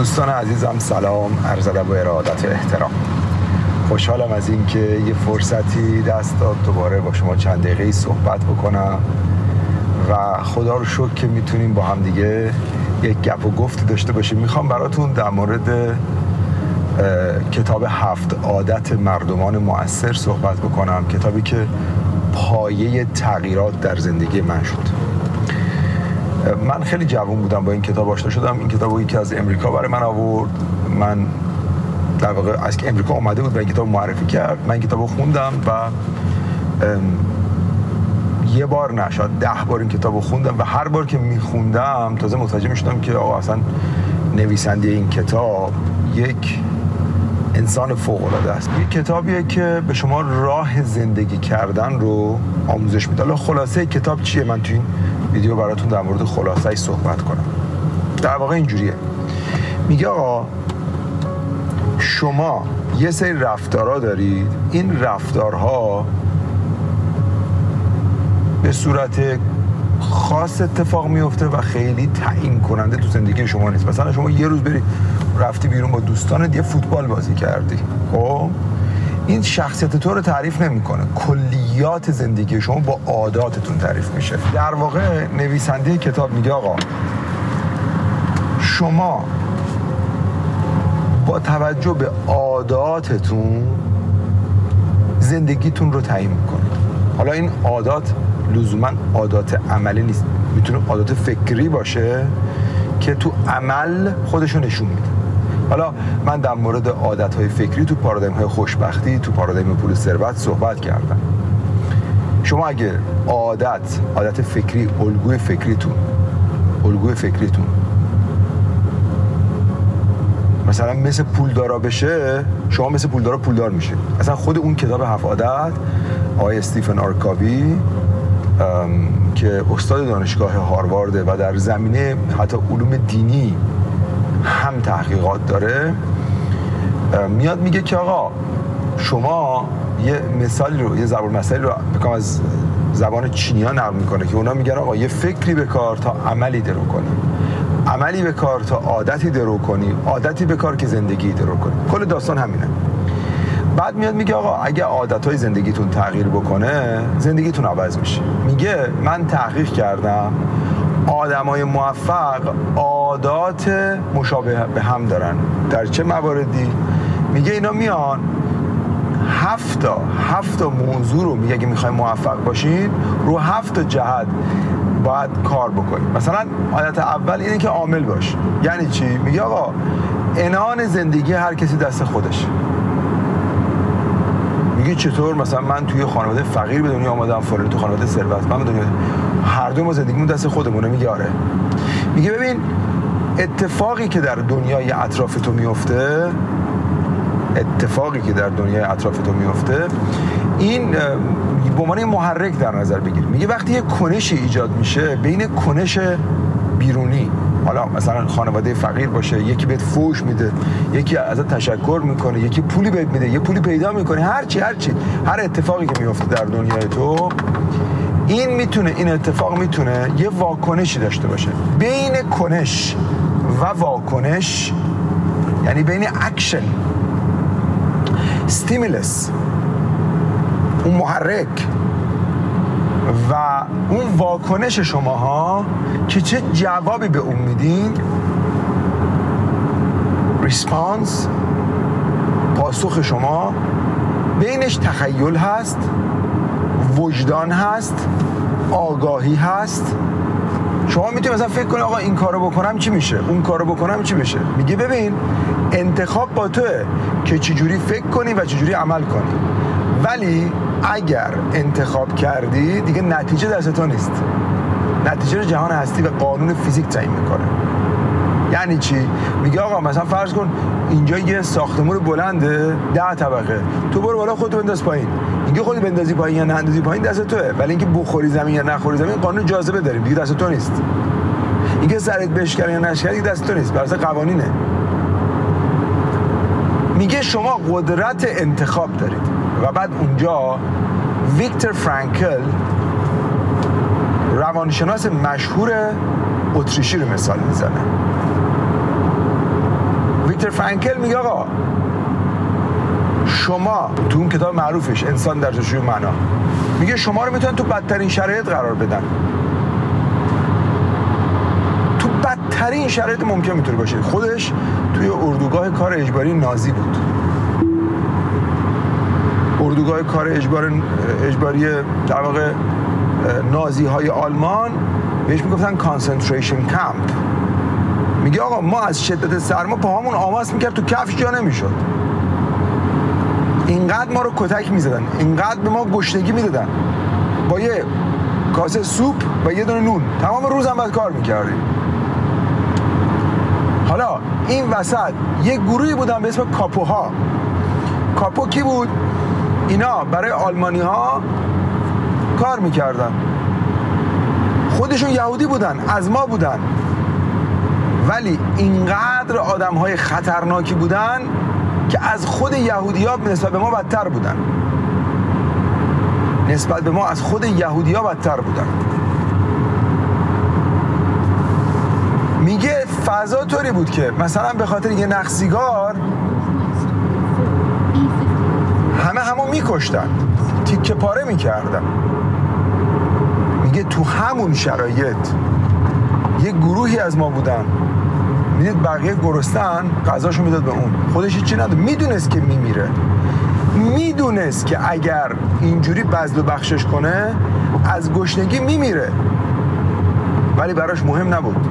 دوستان عزیزم سلام. عرض ادب و ارادت و احترام. خوشحالم از اینکه یه فرصتی دست داد دوباره با شما چند دقیقه صحبت بکنم و خدا رو شکر که می‌تونیم با هم دیگه یک گپ و گفت داشته باشیم. می‌خوام براتون در مورد کتاب هفت عادت مردمان مؤثر صحبت بکنم. کتابی که پایه تغییرات در زندگی من شد. من خیلی جوان بودم با این کتاب آشنا شدم. این کتاب یکی از امریکا برای من آورد. من در واقع از که امریکا اومده بود و این کتاب معرفی کرد. من این کتاب خوندم و یه بار نه شاید ده بار این کتاب خوندم و هر بار که میخوندم تازه متوجه می‌شدم که آقا اصلا نویسنده این کتاب یک انسان فوق العاده است. یک کتابیه که به شما راه زندگی کردن رو آموزش میده. حالا خلاصه کتاب چیه؟ من تو این ویدیو براتون در مورد خلاصه صحبت کنم. در واقع اینجوریه. میگه آقا شما یه سری رفتارها دارید. این رفتارها به صورت خاص اتفاق میفته و خیلی تعیین کننده تو زندگی شما نیست. مثلا شما یه روز بری رفتی بیرون با دوستانت یه فوتبال بازی کردی. خب؟ این شخصیت تو رو تعریف نمی‌کنه. کلیات زندگی شما با عاداتتون تعریف میشه. در واقع نویسنده کتاب میگه آقا شما با توجه به عاداتتون زندگیتون رو تعیین می‌کنید. حالا این عادات لزوما عادات عملی نیست. می‌تونه عادات فکری باشه که تو عمل خودشو نشون میده. حالا من در مورد عادت های فکری تو پارادایم های خوشبختی تو پارادایم پول ثروت صحبت کردم. شما اگه عادت عادت فکری الگوی فکریتون الگوی فکریتون مثلا مثل پولدارا بشه شما مثل پولدارا پولدار میشه اصلا خود اون کتاب هفت عادت آقای استیفن آرکاوی که استاد دانشگاه هاروارده و در زمینه حتی علوم دینی هم تحقیقات داره میاد میگه که آقا شما یه مثالی رو یه زبان مثالی رو بکنم از زبان چینی ها نقل می‌کنه که اونا میگن آقا یه فکری به کار تا عملی درو کنی. عملی به کار تا عادتی درو کنی. عادتی به کار که زندگی درو کنی. کل داستان همینه. بعد میاد میگه آقا اگه عادت های زندگیتون تغییر بکنه زندگیتون عوض میشه. میگه من تحقیق کردم آدمای موفق عادات مشابه به هم دارن. در چه مواردی؟ میگه اینا میان هفت تا هفت موضوع رو میگه اگه می‌خوای موفق باشین رو هفت جهت باید کار بکنید مثلا عادت اول اینه که عامل باش. یعنی چی؟ میگه آقا انان زندگی هر کسی دست خودش. میگه چطور؟ مثلا من توی خانواده فقیر به دنیا آمدم فلان تو خانواده ثروت من به دنیا هر دو ما زندگیمون دست خودمونه. میگه آره. میگه ببین اتفاقی که در دنیای اطراف تو میفته اتفاقی که در دنیای اطراف تو میفته این به عنوان محرک در نظر بگیر میگه وقتی یه کنشی ایجاد میشه بین کنش بیرونی حالا مثلا خانواده فقیر باشه یکی بهت فوش میده یکی ازت تشکر می‌کنه یکی پولی بهت میده یه پولی پیدا می‌کنه هر چی هر چی هر اتفاقی که میفته در دنیای تو این می‌تونه این اتفاق می‌تونه یه واکنشی داشته باشه. بین کنش و واکنش یعنی بین action stimulus اون محرک و اون واکنش شماها که چه جوابی به اون میدین؟ ریسپانس پاسخ شما بینش تخیل هست وجدان هست آگاهی هست. شما می‌تونید مثلا فکر کنید آقا این کارو بکنم چی میشه؟ اون کارو بکنم چی میشه؟ میگه ببین انتخاب با توه که چجوری فکر کنی و چجوری عمل کنی. ولی اگر انتخاب کردی دیگه نتیجه دست تو نیست. نتیجه رو جهان هستی و قانون فیزیک تعیین می‌کنه. یعنی چی؟ میگه آقا مثلا فرض کن اینجا یه ساختمون بلنده ده طبقه. تو برو بالا خودتو بنداز پایین. اینکه خودت بندازی پایین یا نندازی پایین دست توه. ولی اینکه بخوری زمین یا نخوری زمین قانون جاذبه داریم دیگه دست تو نیست. اینکه سرت بشکن یا نشکن دست تو نیست. برای قوانینه. میگه شما قدرت انتخاب دارید. و بعد اونجا ویکتور فرانکل روانشناس مشهور اتریشی رو مثال می‌زنه. ویکتور فرانکل میگه آقا شما تو اون کتاب معروفش انسان در جستجوی معنا. میگه شما رو می‌تونن تو بدترین شرایط قرار بدن. تو بدترین شرایط ممکن می‌تونه باشه خودش توی اردوگاه کار اجباری نازی بود. اردوگاه کار اجبار اجباری در واقع نازی های آلمان بهش می‌گفتن concentration camp میگه آقا ما از شدت سرما پاهامون آماس می‌کرد تو کفش جا نمی‌شد. اینقدر ما رو کتک می‌زدن اینقدر به ما گشنگی می‌دادن. با یه کاسه سوپ و یه دونه نون. تمام روزم باید کار می‌کردیم حالا این وسط یه گروهی بودن به اسم کاپوها. کاپو کی بود؟ اینا برای آلمانی ها کار می‌کردن. خودشون یهودی بودن از ما بودن. ولی اینقدر آدم های خطرناکی بودن که از خود یهودی ها نسبت به ما بدتر بودن. نسبت به ما از خود یهودی ها بدتر بودن. میگه فضا طوری بود که مثلا به خاطر یه نخسیگار همه همو میکشتن تیکه پاره می‌کردن. میگه تو همون شرایط یه گروهی از ما بودن می‌دید بقیه گرستن غذاشو می‌داد به اون. خودش چی نداد. می‌دونست که میمیره. می‌دونست که اگر اینجوری بزل و بخشش کنه از گشنگی میمیره. ولی براش مهم نبود.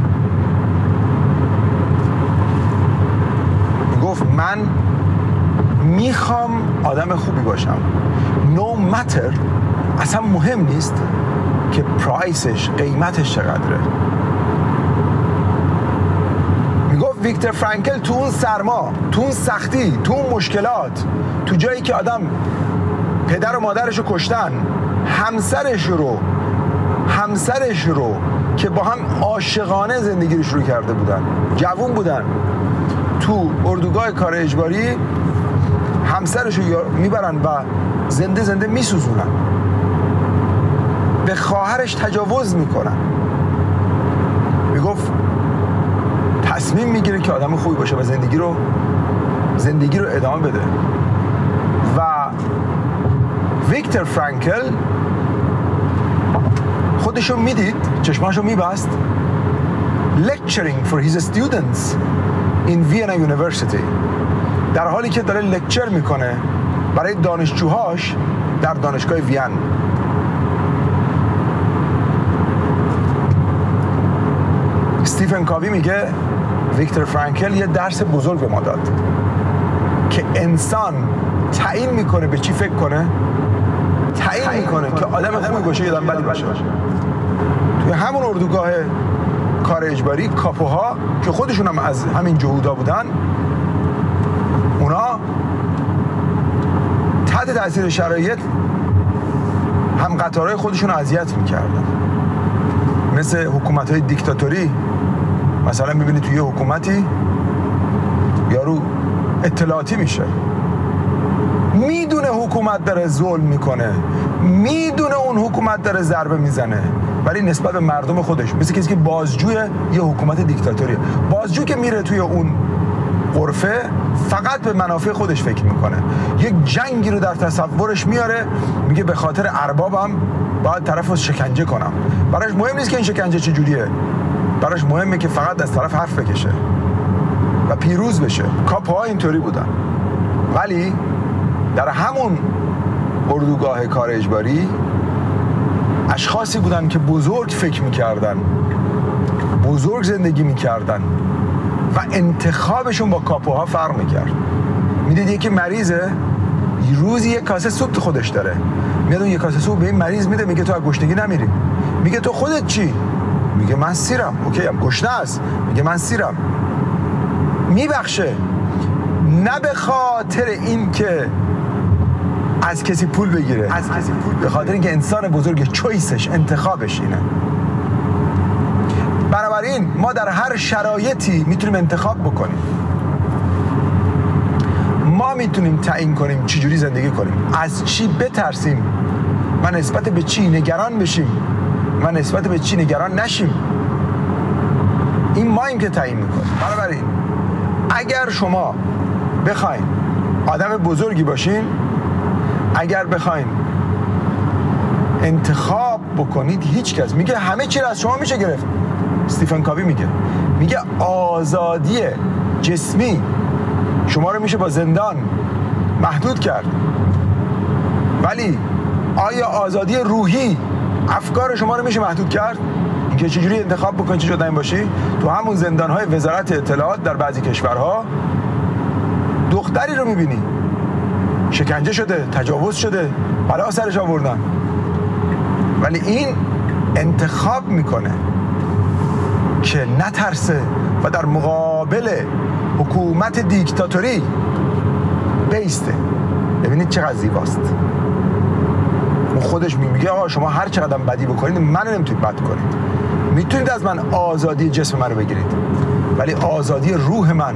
گفت من می‌خوام آدم خوبی باشم. No matter اصلا مهم نیست که پرایسش قیمتش چقدره. ویکتور فرانکل تو اون سرما تو اون سختی تو اون مشکلات تو جایی که آدم پدر و مادرش رو کشتن همسرش رو همسرش رو که با هم عاشقانه زندگی رو شروع کرده بودن جوون بودن. تو اردوگاه کار اجباری همسرش رو می‌برن و زنده زنده میسوزونن. به خواهرش تجاوز می‌کنن. تصمیم می‌گیره که آدم خوبی باشه و زندگی رو زندگی رو ادامه بده. و ویکتور فرانکل خودشو می‌دید چشماشو میبست lecturing for his students in Vienna University. در حالی که داره لکچر می‌کنه برای دانشجوهاش در دانشگاه وین. استیفن کاوی میگه ویکتور فرانکل یه درس بزرگ به ما داد که انسان تعیین می‌کنه به چی فکر کنه؟ تعیین می‌کنه که آدم خوبی باشه یا بدی باشه. توی همون اردوگاه کار اجباری کاپوها که خودشون هم از همین جهودا بودن اونا تحت تاثیر شرایط هم قطارهای خودشون رو اذیت می‌کردن. مثل حکومت های دیکتاتوری مثلا می‌بینی توی حکومتی یارو اطلاعاتی میشه. می‌دونه حکومت داره ظلم می‌کنه. می‌دونه اون حکومت داره ضربه می‌زنه. ولی نسبت به مردم خودش مثل کسی که بازجوی یه حکومت دیکتاتوری بازجو که میره توی اون قرفه فقط به منافع خودش فکر می‌کنه. یک جنگی رو در تصورش میاره میگه به خاطر اربابم باید طرف رو شکنجه کنم. براش مهم نیست که این شکنجه چجوریه. براش مهمه که فقط از طرف حرف بکشه و پیروز بشه. کاپ ها اینطوری بودن. ولی در همون اردوگاه کار اجباری اشخاصی بودن که بزرگ فکر می‌کردن بزرگ زندگی می‌کردن و انتخابشون با کاپوها فرق می‌کرد. می‌دید یکی مریضه روزی یک کاسه سوپ خودش داره. میاد اون یک کاسه سوپ به این مریض میده میگه تو از گشنگی نمیری. میگه تو خودت چی؟ میگه من سیرم. اوکی هم گشنه است. میگه من سیرم. میبخشه. نه به خاطر این که از کسی پول بگیره. از کسی پول به خاطر اینکه انسان بزرگ چویسش انتخابش اینه. بنابراین ما در هر شرایطی می‌تونیم انتخاب بکنیم. ما می‌تونیم تعیین کنیم چجوری زندگی کنیم. از چی بترسیم؟ و نسبت به چی نگران بشیم؟ و نسبت به چی نگران نشیم. این ماییم که تعیین می‌کنیم. بنابراین اگر شما بخواین آدم بزرگی باشین اگر بخواین انتخاب بکنید هیچ کس. میگه همه چی از شما میشه گرفت. استیفن کاوی میگه. میگه آزادی جسمی شما رو میشه با زندان محدود کرد. ولی آیا آزادی روحی افکار شما رو میشه محدود کرد؟ اینکه چجوری انتخاب بکنی چه جدا باشی؟ تو همون زندان های وزارت اطلاعات در بعضی کشورها دختری رو می‌بینی. شکنجه شده تجاوز شده بلا سرش آوردن. ولی این انتخاب می‌کنه که نترسه و در مقابل حکومت دیکتاتوری بیسته. ببینید چقدر زیباست. خودش میگه آقا شما هر چقدر بدی بکنید من نمی‌تونید بد کنید. می‌تونید از من آزادی جسم من رو بگیرید. ولی آزادی روح من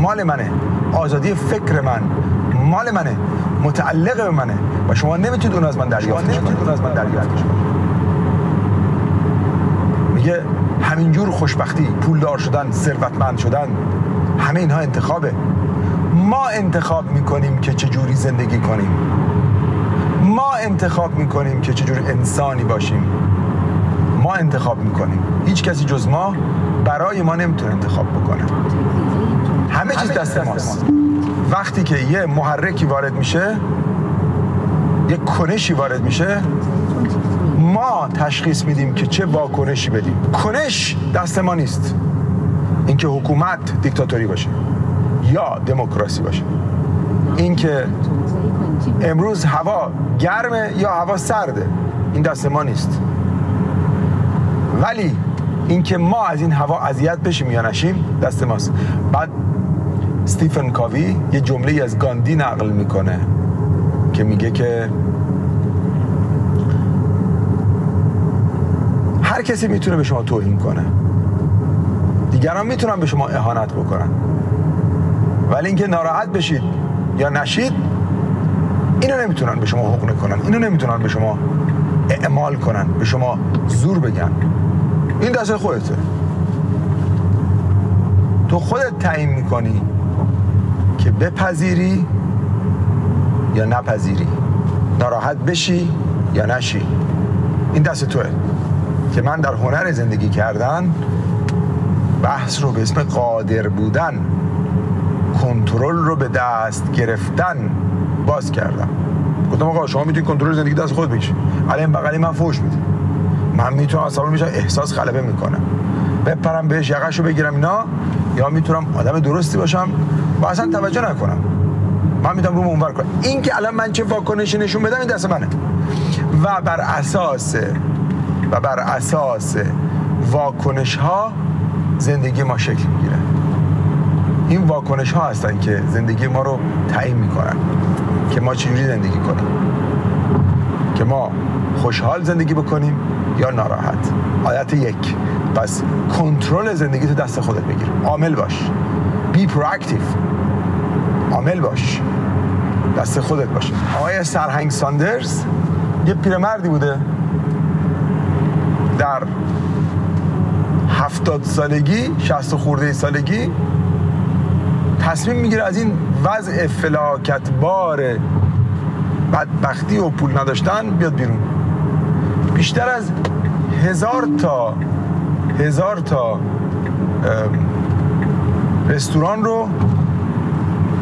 مال منه. آزادی فکر من مال منه. متعلق به منه. و شما نمی‌تونید اون از من دریافتش کنید. اون از من دریافتش کنید. میگه همینجور خوشبختی پولدار شدن ثروتمند شدن همه اینها انتخابه. ما انتخاب می‌کنیم که چجوری زندگی کنیم. ما انتخاب می‌کنیم که چجور انسانی باشیم. ما انتخاب می‌کنیم. هیچ کسی جز ما برای ما نمی‌تونه انتخاب بکنه. همه چیز دست ماست. وقتی که یه محرکی وارد میشه یه کنشی وارد میشه ما تشخیص میدیم که چه واکنشی بدیم. کنش دست ما نیست. اینکه حکومت دیکتاتوری باشه یا دموکراسی باشه. اینکه امروز هوا گرمه یا هوا سرده این دست ما نیست. ولی اینکه ما از این هوا اذیت بشیم یا نشیم دست ماست. بعد ستیفن کاوی یه جمله از گاندی نقل می‌کنه که میگه که هر کسی می‌تونه به شما توهین کنه. دیگران می‌تونن به شما اهانت بکنن. ولی اینکه ناراحت بشید یا نشید اینو نمی‌تونن به شما حقنه کنن اینو نمی‌تونن به شما اعمال کنن به شما زور بگن. این دست خودته. تو خودت تعیین می‌کنی که بپذیری یا نپذیری. ناراحت بشی یا نشی. این دست توه که من در هنر زندگی کردن بحث رو به اسم قادر بودن کنترل رو به دست گرفتن باز کردم. گفتم آقا شما می‌تونید کنترل زندگی دست خود بکشید الان بغلی من فوش میده من می‌تونم اصلا میشم احساس غلبه می‌کنم. بپرم بهش یقش رو بگیرم اینا یا می‌تونم آدم درستی باشم؟ و اصلا توجه نکنم. من می‌تونم رو اونور کنم. این که الان من چه واکنشی نشون بدم این دست منه. و بر اساس و بر اساس واکنش ها زندگی ما شکل می‌گیره. این واکنش ها هستن که زندگی ما رو تعیین می‌کنن که ما چجوری زندگی کنیم؟ که ما خوشحال زندگی بکنیم یا ناراحت؟ عادت یک. پس کنترل زندگی تو دست خودت بگیر. عامل باش. be proactive عامل باش. دست خودت باش. آقای سرهنگ ساندرز یه پیرمردی بوده. در هفتاد سالگی شست خورده سالگی تصمیم می‌گیره از این وضع فلاکت بار بدبختی و پول نداشتن بیاد بیرون. بیشتر از هزار تا هزار تا رستوران رو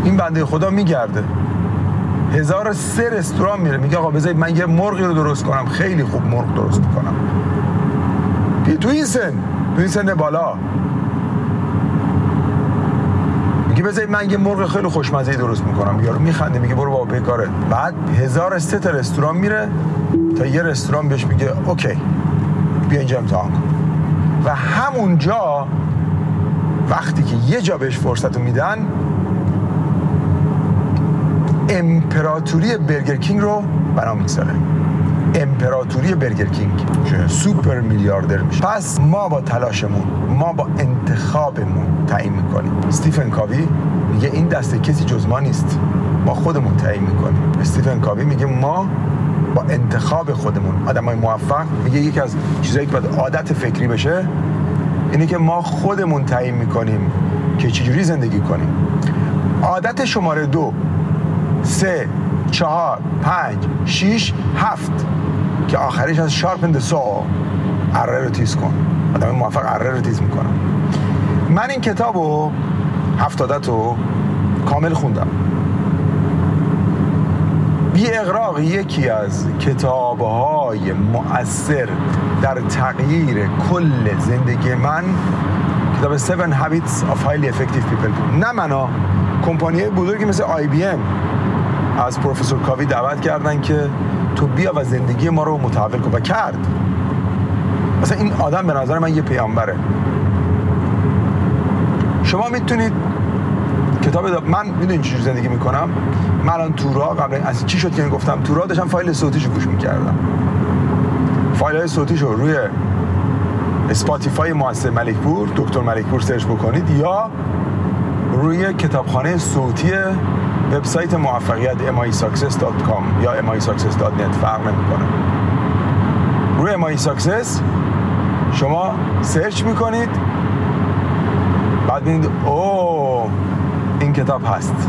این بنده خدا میگرده. هزار سه رستوران میره. میگه آقا بذارید من یه مرغی رو درست کنم. خیلی خوب مرغ درست می‌کنم تو این سن تو این سن بالا. میگه بذارید من یه مرغ خیلی خوشمزه درست می‌کنم. یارو میخنده میگه برو بابا کاره بعد هزار تا رستوران میره. تا یه رستوران بهش میگه اوکی بیا اینجا امتحان کن. و همونجا وقتی که یه جا بهش فرصت رو میدن امپراتوری برگر کینگ رو بنا می‌گذاره. امپراتوری برگر کینگ. سوپر میلیاردر میشه پس ما با تلاشمون ما با انتخابمون تعیین می‌کنیم. استیفن کاوی میگه این دسته کسی جز ما نیست. ما خودمون تعیین می‌کنیم. استیفن کاوی میگه ما با انتخاب خودمون. آدم های موفق. میگه یکی از چیزایی که باید عادت فکری بشه اینه که ما خودمون تعیین می‌کنیم که چجوری زندگی کنیم. عادت شماره دو سه چهار پنج شیش هفت. که آخریش از شارپند سو. اره رو تیز کن. آدم موفق اره رو تیز می‌کنم من این کتاب رو هفتادت رو کامل خوندم. بی اقراق یکی از کتاب های مؤثر در تغییر کل زندگی من کتاب 7 Habits of Highly Effective People. نه منا کمپانی بزرگی مثل ام از پروفسور کاوی دعوت کردن که تو بیا و زندگی ما رو متحول کن و کرد. مثلا این آدم به نظر من یه پیامبره. شما می‌تونید کتاب دا... من می‌دونی چجوری زندگی می‌کنم؟ من الان تورا قبل از چی شد که گفتم تورا؟ داشتم فایل صوتیشو گوش می‌کردم. فایل های صوتیشو روی Spotify مؤسسه ملکپور دکتر ملکپور search بکنید یا روی کتابخانه صوتی وبسایت موفقیت mysuccess.com یا mysuccess.net فرق نمی‌کنه. روی mysuccess شما search می‌کنید. بعد ببینید او این کتاب هست.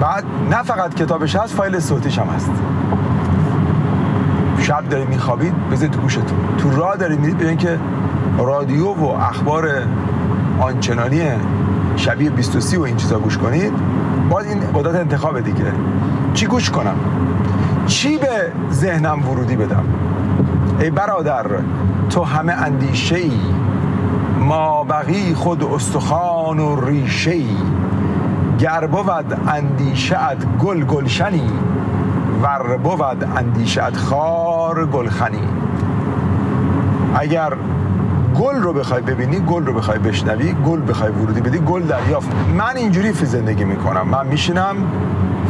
بعد نه فقط کتابش هست فایل صوتیش هم هست. شب دارید میخوابید بذارید گوشتون. تو راه دارید میرید ببینید که رادیو و اخبار آنچنانی شبیه 23 و این چیزا گوش کنید باید این قدرت انتخاب دیگه. چی گوش کنم؟ چی به ذهنم ورودی بدم؟ ای برادر تو همه اندیشه ای ما بقی خود استخوان و ریشه ای گر بود اندیشه گل گلشنی ور بود اندیشه خار گلخنی. اگر گل رو بخوای ببینی گل رو بخوای بشنوی گل بخوای ورودی بدی گل دریافت. من اینجوری فی زندگی می‌کنم. من میشینم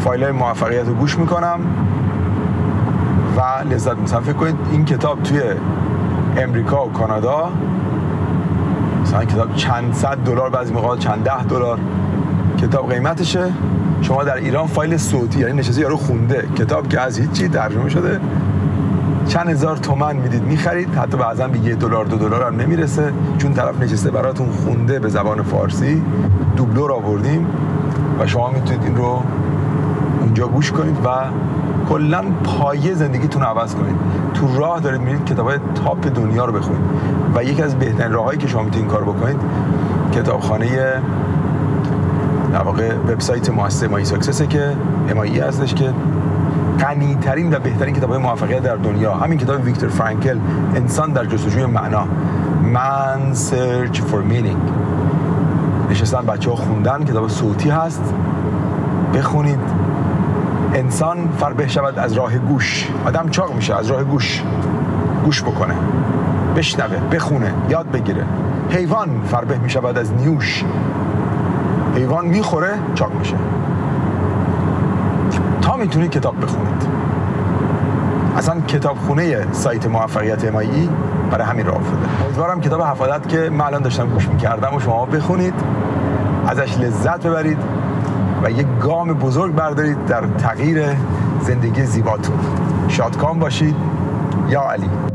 فایل های موفقیت رو گوش می‌کنم و لذت مثلا فکر کنید این کتاب توی امریکا و کانادا مثلا کتاب چند صد دلار بعضی موقع چند ده دلار. کتاب قیمتشه. شما در ایران فایل صوتی یعنی نشسته یارو خونده. کتاب که از هیچی ترجمه شده چند هزار تومن می‌دید. می‌خرید حتی بعضا به یه دلار دو دلار هم نمی‌رسه. چون طرف نشسته براتون خونده به زبان فارسی دوبلور آوردیم و شما می‌تونید این رو اونجا گوش کنید و کلا پایه زندگیتون عوض کنید. تو راه دارید میرید کتاب های تاپ دنیا رو بخونید و یکی از بهترین راههایی که شما می‌تونید این کار بکنید کتابخانه در واقع وبسایت مؤسسه مای ساکسسه که امایی هستش که غنی ترین و بهترین کتاب های موفقیت در دنیا. همین کتاب ویکتور فرانکل انسان در جستجوی معنا. Man Search for Meaning. نشستن بچه ها خوندن کتاب صوتی هست. بخونید. انسان فربه شود از راه گوش. آدم چاق میشه از راه گوش. گوش بکنه. بشنوه بخونه یاد بگیره. حیوان فربه می‌شود از نیوش. حیوان می‌خوره چاق میشه. تا می‌تونید کتاب بخونید. اصلا کتابخونه سایت موفقیت امایی برای همین راه افتاده. امیدوارم کتاب حفاظت که من الان داشتم گوش می‌کردم و شما بخونید ازش لذت ببرید و یک گام بزرگ بردارید در تغییر زندگی زیباتون. شادکام باشید. یا علی.